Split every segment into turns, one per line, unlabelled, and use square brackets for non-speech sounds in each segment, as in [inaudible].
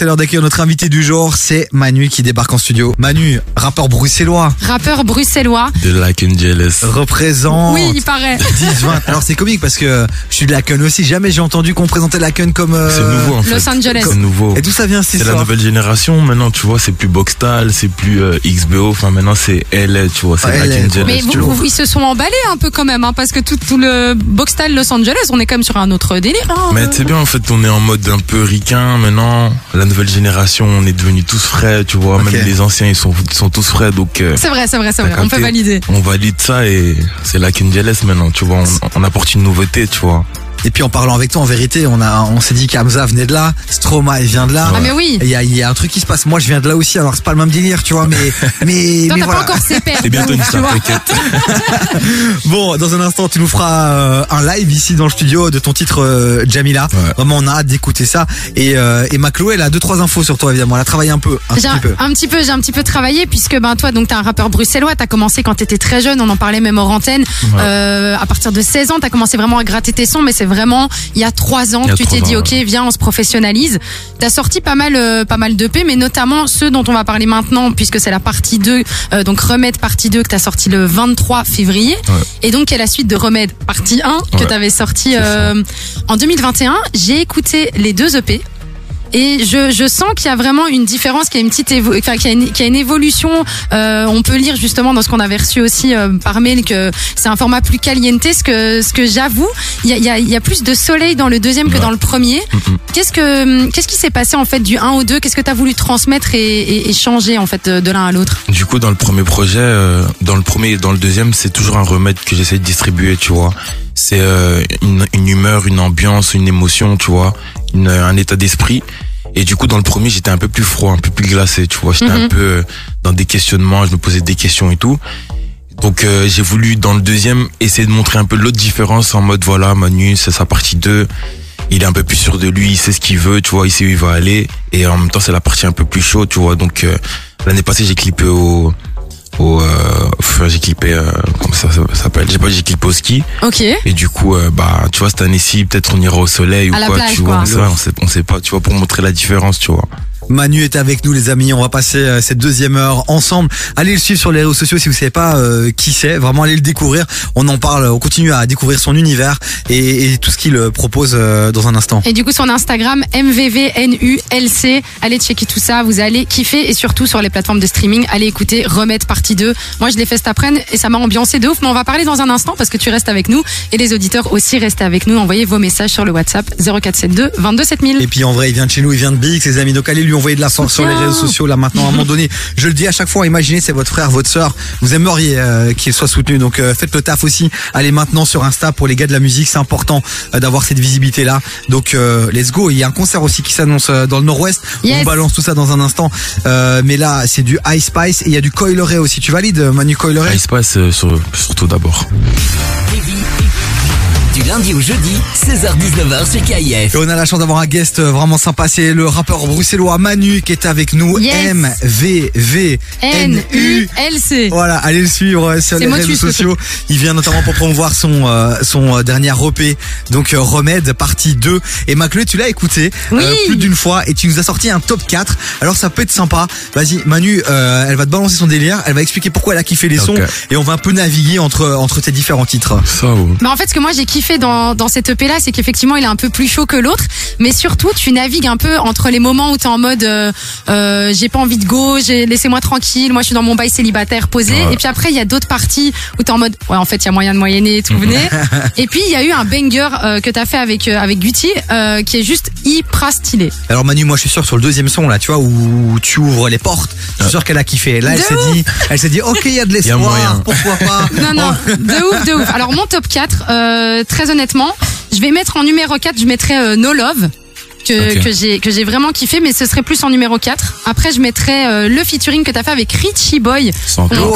c'est l'heure d'accueillir notre invité du jour, c'est Manu qui débarque en studio. Manu, rappeur bruxellois,
Rappeur bruxellois.
De Like Angeles.
représente
Oui, il paraît. [laughs]
10, 20. Alors c'est comique parce que je suis de la Kun aussi, jamais j'ai entendu qu'on présentait la Kun comme... euh,
C'est nouveau en fait.
Los Angeles.
C'est nouveau.
Et d'où ça vient
C'est la nouvelle génération. Maintenant, tu vois, c'est plus Boxtal, c'est plus euh, XBO. Enfin, maintenant, c'est LA, tu vois. C'est
Ouais,
Like
LA,
Angeles.
Mais vous, vous- ils se sont emballés un peu quand même, hein, parce que tout, tout le box style Los Angeles, on est quand même sur un autre délire. hein.
Mais c'est bien, en fait, on est en mode un peu ricain. Maintenant, la nouvelle génération, on est devenus tous frais, tu vois. Même les anciens, ils sont, ils sont tous frais. Donc, euh,
C'est vrai, c'est vrai, c'est vrai. On peut valider.
on valide ça et c'est Like Angeles maintenant, tu vois. On, on apporte une nouveauté, tu vois.
Et puis en parlant avec toi, en vérité, on a, on s'est dit qu'Amza venait de là, Stroma, il vient de là.
Ah, mais oui.
Il y a, il y a un truc qui se passe. Moi, je viens de là aussi, alors c'est pas le même délire, tu vois, mais, [laughs] mais,
Toi,
mais
t'as
voilà.
pas encore ses pères.
C'est bientôt une [laughs] star, t'inquiète. [laughs]
Bon, dans un instant, tu nous feras euh, un live ici dans le studio de ton titre euh, Jamila.
Ouais.
Vraiment, on a hâte d'écouter ça. Et, euh, et ma Chloé, elle a deux trois infos sur toi, évidemment. Elle a travaillé un peu, un
J'ai
petit
un,
peu.
un petit peu, j'ai un petit peu travaillé puisque ben toi donc t'es un rappeur bruxellois, t'as commencé quand t'étais très jeune, on en parlait même hors antenne.
Ouais.
Euh, à partir de 16 ans, t'as commencé vraiment à gratter tes sons, mais c'est vraiment il y a trois ans
a
tu t'es dit ok viens on se professionnalise. T'as sorti pas mal euh, pas mal d'EP, mais notamment ceux dont on va parler maintenant puisque c'est la partie 2, euh, donc Remède partie 2 que t'as sorti le 23 février
Ouais.
et donc qui est la suite de Remède partie 1 que
Ouais.
t'avais sorti euh, en 2021. J'ai écouté les deux EP. Et je, je sens qu'il y a vraiment une différence, qu'il y a une petite évo- enfin, qu'il y a une, qu'il y a une évolution. Euh, on peut lire justement dans ce qu'on avait reçu aussi euh, par mail que c'est un format plus caliente. Ce que, ce que j'avoue, il y a, il y, a, y a plus de soleil dans le deuxième que
Ouais.
dans le premier.
Mhm.
Qu'est-ce que qu'est-ce qui s'est passé en fait du 1 au 2 Qu'est-ce que tu as voulu transmettre et, et, et changer en fait de, de l'un à l'autre?
Du coup, dans le premier projet, euh, dans le premier et dans le deuxième, c'est toujours un remède que j'essaie de distribuer, tu vois. C'est euh, une, une humeur, une ambiance, une émotion, tu vois, une, un état d'esprit. Et du coup, dans le premier, j'étais un peu plus froid, un peu plus glacé, tu vois. J'étais
Mhm.
un peu euh, dans des questionnements, je me posais des questions et tout. Donc euh, j'ai voulu, dans le deuxième, essayer de montrer un peu l'autre différence en mode, voilà, Manu, c'est sa partie 2. Il est un peu plus sûr de lui, il sait ce qu'il veut, tu vois, il sait où il va aller. Et en même temps, c'est la partie un peu plus chaude, tu vois. Donc euh, l'année passée, j'ai clippé au... au euh, enfin, j'ai clippé... Euh, comment ça, ça s'appelle? J'ai pas j'ai clippé au ski.
Ok.
Et du coup, euh, bah, tu vois, cette année-ci, peut-être on ira au soleil ou
À
quoi,
plage,
tu
quoi.
vois. On sait, on sait pas, tu vois, pour montrer la différence, tu vois.
Manu est avec nous les amis, on va passer euh, cette deuxième heure ensemble. Allez le suivre sur les réseaux sociaux si vous savez pas euh, qui c'est, vraiment allez le découvrir. On en parle, on continue à découvrir son univers et, et tout ce qu'il euh, propose euh, dans un instant.
Et du coup, son Instagram, MVVNULC. Allez checker tout ça, vous allez kiffer. Et surtout sur les plateformes de streaming, allez écouter Remède partie 2. Moi, je l'ai fait cet après-midi et ça m'a ambiancé de ouf. Mais on va parler dans un instant parce que tu restes avec nous. Et les auditeurs aussi restent avec nous. Envoyez vos messages sur le WhatsApp 0472 22 7000.
Et puis en vrai, il vient de chez nous, il vient de BX, les amis. Donc allez lui envoyer de la force sur les réseaux sociaux là maintenant. À un moment donné, je le dis à chaque fois, imaginez c'est votre frère, votre sœur. Vous aimeriez euh, qu'il soit soutenu. Donc euh, faites le taf aussi. Allez maintenant sur Insta pour les gars de la musique, c'est important euh, d'avoir cette visibilité là. Donc euh, let's go. Il y a un concert aussi qui s'annonce euh, dans le Nord-Ouest.
Yes.
On balance tout ça dans un instant. Euh, mais là, c'est du Ice Spice et il y a du Coileray aussi. Tu valides Manu Coileray
euh, sur- surtout d'abord.
Du lundi au jeudi, 16h-19h sur KIF.
Et on a la chance d'avoir un guest euh, vraiment sympa, c'est le rappeur bruxellois Manu qui est avec nous.
Yes.
M V V N U.
N-U-L-C.
Voilà, allez le suivre euh, sur les réseaux sociaux. Il vient notamment pour promouvoir son euh, son dernier EP, donc euh, Remède partie 2. Et Maclé, tu l'as écouté euh, plus d'une fois et tu nous as sorti un top 4. Alors ça peut être sympa. Vas-y, Manu, euh, elle va te balancer son délire, elle va expliquer pourquoi elle a kiffé les sons et on va un peu naviguer entre entre tes différents titres.
Ça, ou
Mais en fait, ce que moi j'ai kiffé dans, dans cette EP là, c'est qu'effectivement il est un peu plus chaud que l'autre, mais surtout tu navigues un peu entre les moments où t'es en mode euh, euh, j'ai pas envie de go, j'ai laissez-moi tranquille, moi je suis dans mon bail célibataire posé,
Ouais.
et puis après il y a d'autres parties où t'es en mode ouais en fait il y a moyen de moyenner et tout venez, [laughs] et puis il y a eu un banger euh, que t'as fait avec euh, avec Gucci euh, qui est juste hyper stylé.
Alors Manu, moi je suis sûr sur le deuxième son là, tu vois, où tu ouvres les portes, je suis sûr qu'elle a kiffé. Là, elle s'est dit, elle s'est dit, ok, il y a de l'espoir,
moyen.
pourquoi pas.
Non, non, de ouf, de ouf. Alors, mon top 4, euh, très honnêtement, je vais mettre en numéro 4, je mettrai euh, No Love. Que, que j'ai que j'ai vraiment kiffé mais ce serait plus en numéro 4 après je mettrais euh, le featuring que t'as fait avec Richie Boy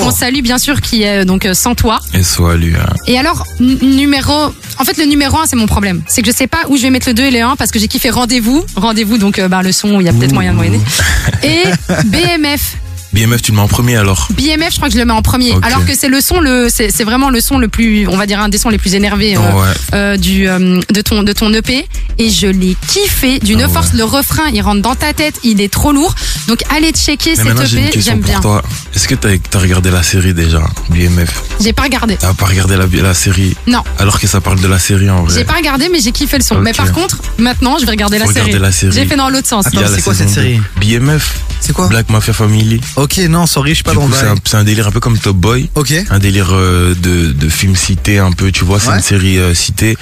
qu'on salue bien sûr qui est euh, donc euh, sans toi.
Et soit lui. hein.
et alors numéro en fait le numéro 1 c'est mon problème. C'est que je sais pas où je vais mettre le 2 et le 1 parce que j'ai kiffé rendez-vous. Rendez-vous donc euh, bah, le son il y a peut-être moyen de moyenner [laughs] et BMF
BMF, tu le mets en premier alors
BMF, je crois que je le mets en premier. Alors que c'est le son, le, c'est c'est vraiment le son le plus, on va dire un des sons les plus énervés euh,
Ouais.
euh, du euh, de ton de ton EP. Et je l'ai kiffé d'une
Ah ouais.
force. Le refrain, il rentre dans ta tête, il est trop lourd. Donc allez checker cet
maintenant, j'ai une
EP, j'aime
pour
bien.
toi. Est-ce que t'as as regardé la série déjà, BMF
J'ai pas regardé.
T'as pas regardé la, la série?
Non.
Alors que ça parle de la série en vrai.
J'ai pas regardé, mais j'ai kiffé le son. Mais par contre, maintenant, je vais regarder la série.
regarder la série.
J'ai fait dans l'autre sens.
Attends,
la
c'est quoi cette série?
2. BMF,
C'est quoi
Black Mafia Family.
Ok, non, sorry, je suis pas
Du
dans
c'est un, délire un peu comme Top Boy.
Ok.
un délire euh, de, de film cité un peu tu vois c'est
Ouais.
une série euh, citée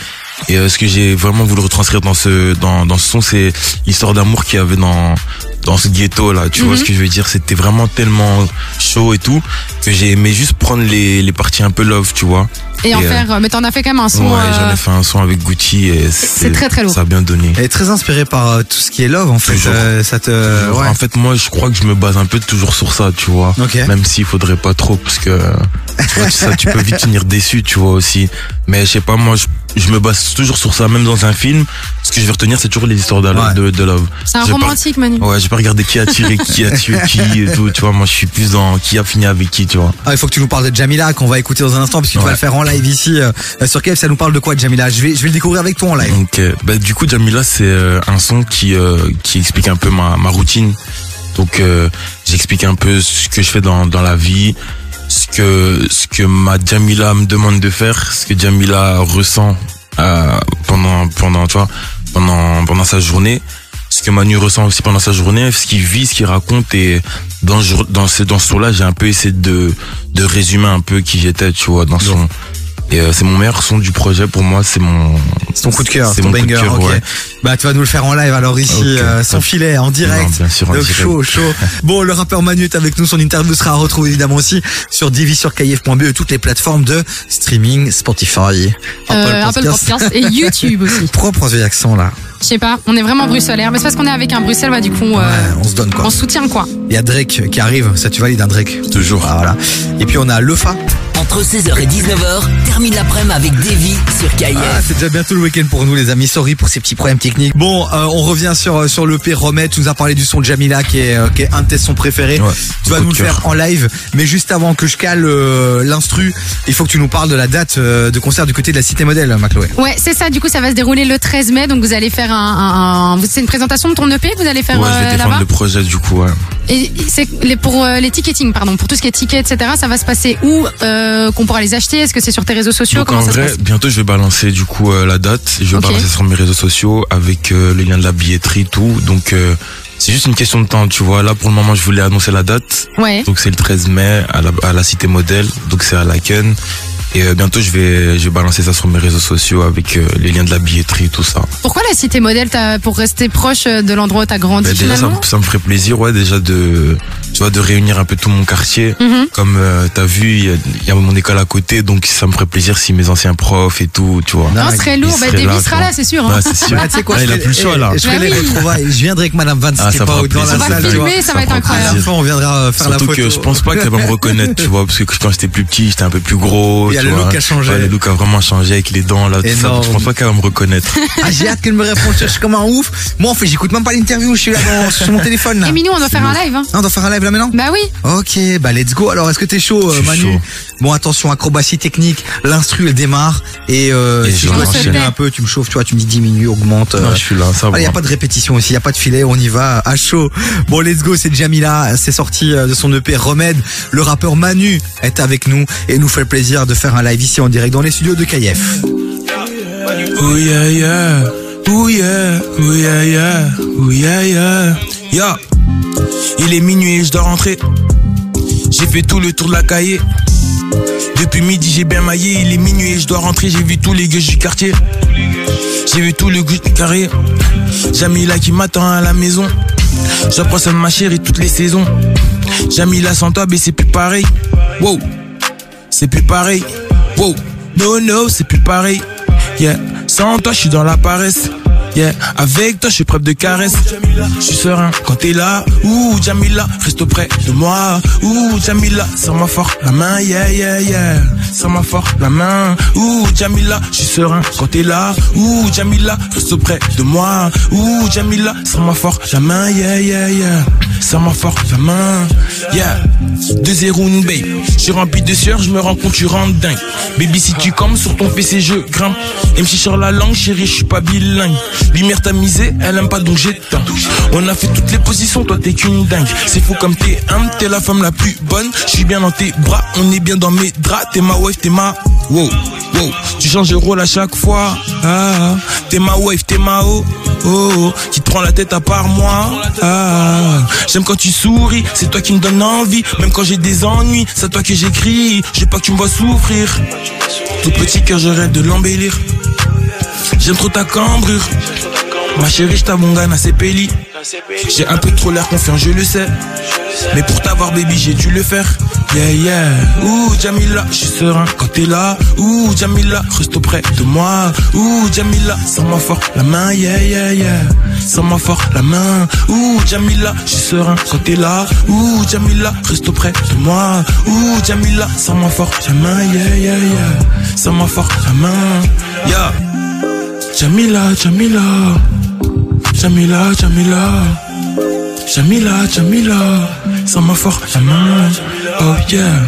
et euh, ce que j'ai vraiment voulu retranscrire dans ce dans, dans ce son c'est l'histoire d'amour qu'il y avait dans dans ce ghetto là tu vois
Mhm.
ce que je veux dire? C'était vraiment tellement chaud et tout que j'ai aimé juste prendre les, les parties un peu love tu vois
Et en
Et, euh,
faire. Mais t'en as fait quand même un son.
ouais
euh,
j'en ai fait un son avec Gucci et c'est
très, très lourd.
ça a bien donné
Elle est très inspirée par euh, tout ce qui est love, en fait. Euh, ça te. Ouais.
En fait, moi, je crois que je me base un peu toujours sur ça, tu vois.
Ok.
Même s'il faudrait pas trop, parce que tu vois, ça, tu peux vite [laughs] finir déçu, tu vois aussi. Mais je sais pas, moi, je, je me base toujours sur ça, même dans un film. Ce que je vais retenir, c'est toujours les histoires de,
Ouais.
de, de love.
C'est un
pas-
romantique, Manu.
Ouais, j'ai pas regardé qui a tiré, qui a tué qui [laughs] et tout, tu vois. Moi, je suis plus dans qui a fini avec qui, tu vois.
Ah, il faut que tu nous parles de Jamila qu'on va écouter dans un instant parce que tu vas
Ouais.
le faire en live ici euh, sur KF. Ça nous parle de quoi Jamila? Je vais je vais le découvrir avec toi en live.
Donc, euh, bah, du coup, Jamila, c'est euh, un son qui euh, qui explique un peu ma, ma routine. Donc, euh, j'explique un peu ce que je fais dans dans la vie, ce que ce que ma Jamila me demande de faire, ce que Jamila ressent euh, pendant pendant tu vois pendant pendant sa journée, ce que Manu ressent aussi pendant sa journée, ce qu'il vit, ce qu'il raconte et dans dans ce dans ce son-là, j'ai un peu essayé de de résumer un peu qui j'étais, tu vois, dans son et euh, c'est mon meilleur son du projet pour moi, c'est mon
C'est ton coup de cœur,
c'est mon coup de
banger.
cœur, ouais.
Bah tu vas nous le faire en live alors ici
Ok.
euh, sans filet en direct.
Non, bien sûr, en
Donc
direct.
chaud, chaud. [laughs] Bon, le rappeur Manu est avec nous. Son interview sera retrouvée évidemment aussi sur Divi sur KF.be et toutes les plateformes de streaming, Spotify,
Euh, Apple Podcast et [laughs] YouTube aussi.
Cet accent là
Je sais pas, on est vraiment bruxellaire. Mais c'est parce qu'on est avec un Bruxelles, bah, du coup, euh,
Ouais, on se donne quoi.
on se soutient quoi.
Il y a Drake qui arrive. Ça tu valides un Drake
Toujours.
Ah, Voilà. Et puis on a Lefa.
Entre 16h et 19h, termine l'après-midi avec Davy sur KIF.
Ah, c'est déjà bientôt le week-end pour nous les amis. Sorry pour ces petits problèmes techniques. Bon, euh, on revient sur euh, sur le P Romet. Tu nous as parlé du son de Jamila qui est euh, qui est un de tes sons préférés.
Ouais,
tu vas nous le faire en live. Mais juste avant que je cale euh, l'instru, il faut que tu nous parles de la date euh, de concert du côté de la Cité Modèle, Macloé.
Ouais, c'est ça. Du coup, ça va se dérouler le 13 mai. Donc, vous allez faire un. un, un- c'est une présentation de ton EP que vous allez faire
Ouais, je
euh,
vais défendre
là-bas?
le projet du coup. Ouais.
Et c'est les, pour euh, les ticketing, pardon, pour tout ce qui est tickets, etc. Ça va se passer où euh, Qu'on pourra les acheter? Est-ce que c'est sur tes réseaux sociaux?
Donc
Comment
en
ça
vrai,
se passe?
bientôt je vais balancer du coup euh, la date. Je vais balancer sur mes réseaux sociaux avec euh, le lien de la billetterie, tout. Donc c'est juste une question de temps, tu vois. Là pour le moment, je voulais annoncer la date.
Ouais.
Donc c'est le 13 mai à la, à la Cité Modèle. Donc c'est à Laken. Et euh, bientôt je vais je vais balancer ça sur mes réseaux sociaux avec euh, les liens de la billetterie, tout ça.
Pourquoi la cité modèle t'as- pour rester proche euh, de l'endroit où t'as grandi
Bah, déjà ça,
finalement
me- ça me ferait plaisir, ouais, déjà de tu vois de réunir un peu tout mon quartier.
Mhm.
Comme euh, t'as vu, il y a, il y a mon école à côté, donc ça me ferait plaisir si mes anciens profs et tout, tu vois.
Non,
ce serait lourd. Bah,
serait
Davy
là,
sera là, c'est sûr. hein.
Ouais, c'est sûr. [laughs]
Ah, tu sais quoi,
Ah,
je
il a plus le choix là.
Je ferai
Bah
les
oui.
retrouvailles. Je viendrai avec Madame Van,
Ah, ça
pas
fera
dans la
plaisir.
On va
salle, tu vois.
filmer, ça va être
fera
incroyable.
À la fin, on viendra euh, faire
Surtout
la photo.
que je pense pas qu'elle va me reconnaître, tu vois, parce que quand j'étais plus petit, j'étais un peu plus gros.
Il y a le
vois.
look a changé.
Ouais, le look a vraiment changé avec les dents là, tout ça. Je pense pas qu'elle va me reconnaître. [laughs]
Ah, j'ai hâte qu'elle me réponde. Je suis comme un ouf. Moi, en fait, j'écoute même pas l'interview. Je suis là dans, sur mon téléphone là.
Et Minou, on doit faire un live. Hein.
Ah, on doit faire un live là maintenant
Bah oui.
Ok, bah let's go. Alors, est-ce que t'es chaud, euh, Manu
chaud.
Bon, attention, acrobatie technique. L'instru, elle démarre. Et, euh,
Et
si
je
enchaîner un peu, tu me chauffes, tu vois, tu me dis diminue, augmente.
Non,
euh,
je suis là, ça va.
il y a pas de répétition ici, il y a pas de filet, on y va à chaud. Bon, let's go, c'est Jamila, c'est sorti euh, de son EP Remède. Le rappeur Manu est avec nous et nous fait le plaisir de faire un live ici en direct dans les studios de KF.
Oh yeah yeah, oh yeah, oh yeah il est minuit et je dois rentrer. J'ai fait tout le tour de la cahier. Depuis midi j'ai bien maillé, il est minuit et je dois rentrer. J'ai vu tous les gueux du quartier. J'ai vu tout le goût du carré. Jamila qui m'attend à la maison. J'apprends ça de ma chérie toutes les saisons. Jamila sans toi, mais c'est plus pareil. Wow, c'est plus pareil. Wow, no, no, c'est plus pareil. Yeah, sans toi, je suis dans la paresse. Yeah, avec toi, je suis de caresse. Je suis serein quand t'es là. Ouh, Jamila, reste auprès de moi. Ouh, Jamila, serre-moi fort la main. Yeah, yeah, yeah. Serre-moi fort la main. Ouh, Jamila, je suis serein quand t'es là. Ouh, Jamila, reste auprès de moi. Ouh, Jamila, serre-moi fort la main. Yeah, yeah, yeah. Ça m'a fort la main. Yeah, 2-0 une babe. Je suis rempli de sueur, je me rends compte, tu rentres dingue. Baby, si tu comme sur ton PC, je grimpe. Et me sur la langue, chérie, je suis pas bilingue. Lumière tamisée, elle aime pas donc j'éteins. On a fait toutes les positions, toi t'es qu'une dingue. C'est fou comme t'es un, t'es la femme la plus bonne. Je suis bien dans tes bras, on est bien dans mes draps. T'es ma wife, t'es ma. Wow, wow. Tu changes de rôle à chaque fois. Ah, t'es ma wife, t'es ma oh, oh. Qui te prend la tête à part moi. Ah, j'aime quand tu souris, c'est toi qui me donne envie. Même quand j'ai des ennuis, c'est à toi que j'écris. Veux pas que tu me vois souffrir. Tout petit cœur, je de l'embellir. J'aime trop ta cambrure. Ma chérie, je t'abongane à ses pélis. J'ai un peu trop l'air confiant, je le sais. Mais pour t'avoir, baby, j'ai dû le faire. Yeah, yeah. Ouh, Jamila, je suis serein quand t'es là. Ouh, Jamila, reste auprès de moi. Ouh, Jamila, sans moi fort la main. Yeah, yeah, yeah. Sans moi fort la main. Ouh, Jamila, je suis serein quand t'es là. Ouh, Jamila, reste auprès de moi. Ouh, Jamila, sans moi fort la main. Yeah, yeah, yeah. Sans moi fort la main. Yeah. Jamila, Jamila. Jamila, Jamila. Jamila, Jamila. Sans ma fort la main. Oh yeah.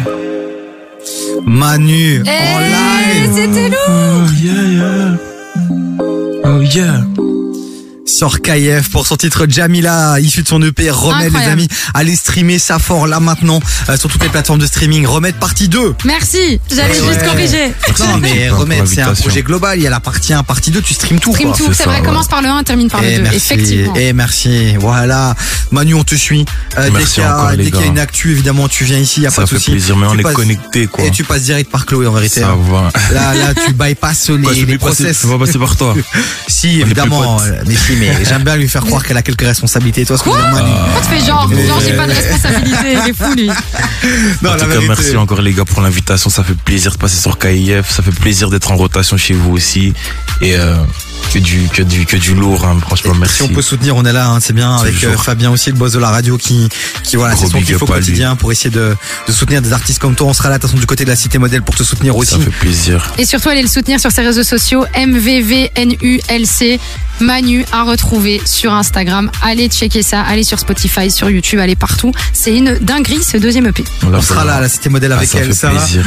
Manu en
Eh,
live
C'était lourd.
Oh yeah, yeah. Oh yeah.
Sur KF pour son titre Jamila, issu de son EP Remède les amis. Allez streamer ça fort là maintenant euh, sur toutes les plateformes de streaming. Remède partie 2.
Merci, j'allais
Ouais.
juste corriger.
Non mais Remède c'est un projet global, il y a la partie 1, partie 2, tu streames tout
Stream
quoi.
tout,
c'est
c'est
ça,
vrai,
ouais.
commence par le 1, termine par le
Et
2.
merci,
Effectivement.
et merci. Voilà. Manu, on te suit. Euh, dès
Merci
qu'il y a,
encore, les
dès qu'il y a une actu, évidemment, tu viens ici, y a
Ça
pas de
fait
souci.
plaisir, mais on est connecté quoi.
Et tu passes direct par Chloé en vérité.
Ça
hein.
va.
Là, là, tu bypasses [laughs] les,
Quoi, je
les
vais passer-
process.
ça va passer par toi. [laughs]
Si, évidemment. Mais si, mais j'aime bien lui faire croire qu'elle a quelques responsabilités. Toi, ce que.
Pourquoi tu fais genre, genre j'ai pas de responsabilité, il est fou lui. [laughs]
Non,
en tout cas, merci encore les gars pour l'invitation. Ça fait plaisir de passer sur KIF. Ça fait plaisir d'être en rotation chez vous aussi. Et euh, que du que du que du lourd. Hein. Franchement,
Et
merci.
Si on peut soutenir, on est là, hein, c'est bien. Avec euh, Fabien aussi, le boss de la radio, qui, qui voilà, c'est son
à lui.
quotidien pour essayer de, de soutenir des artistes comme toi. On sera là, de toute façon, du côté de la cité modèle pour te soutenir aussi.
Ça fait plaisir.
Et surtout, allez le soutenir sur ses réseaux sociaux, MVVNULC. Manu à retrouver sur Instagram. Allez checker ça, allez sur Spotify, sur YouTube, allez partout. C'est une dinguerie ce deuxième EP.
On sera là à la cité modèle
Ah,
avec
ça
elle,
fait
Sarah.
plaisir.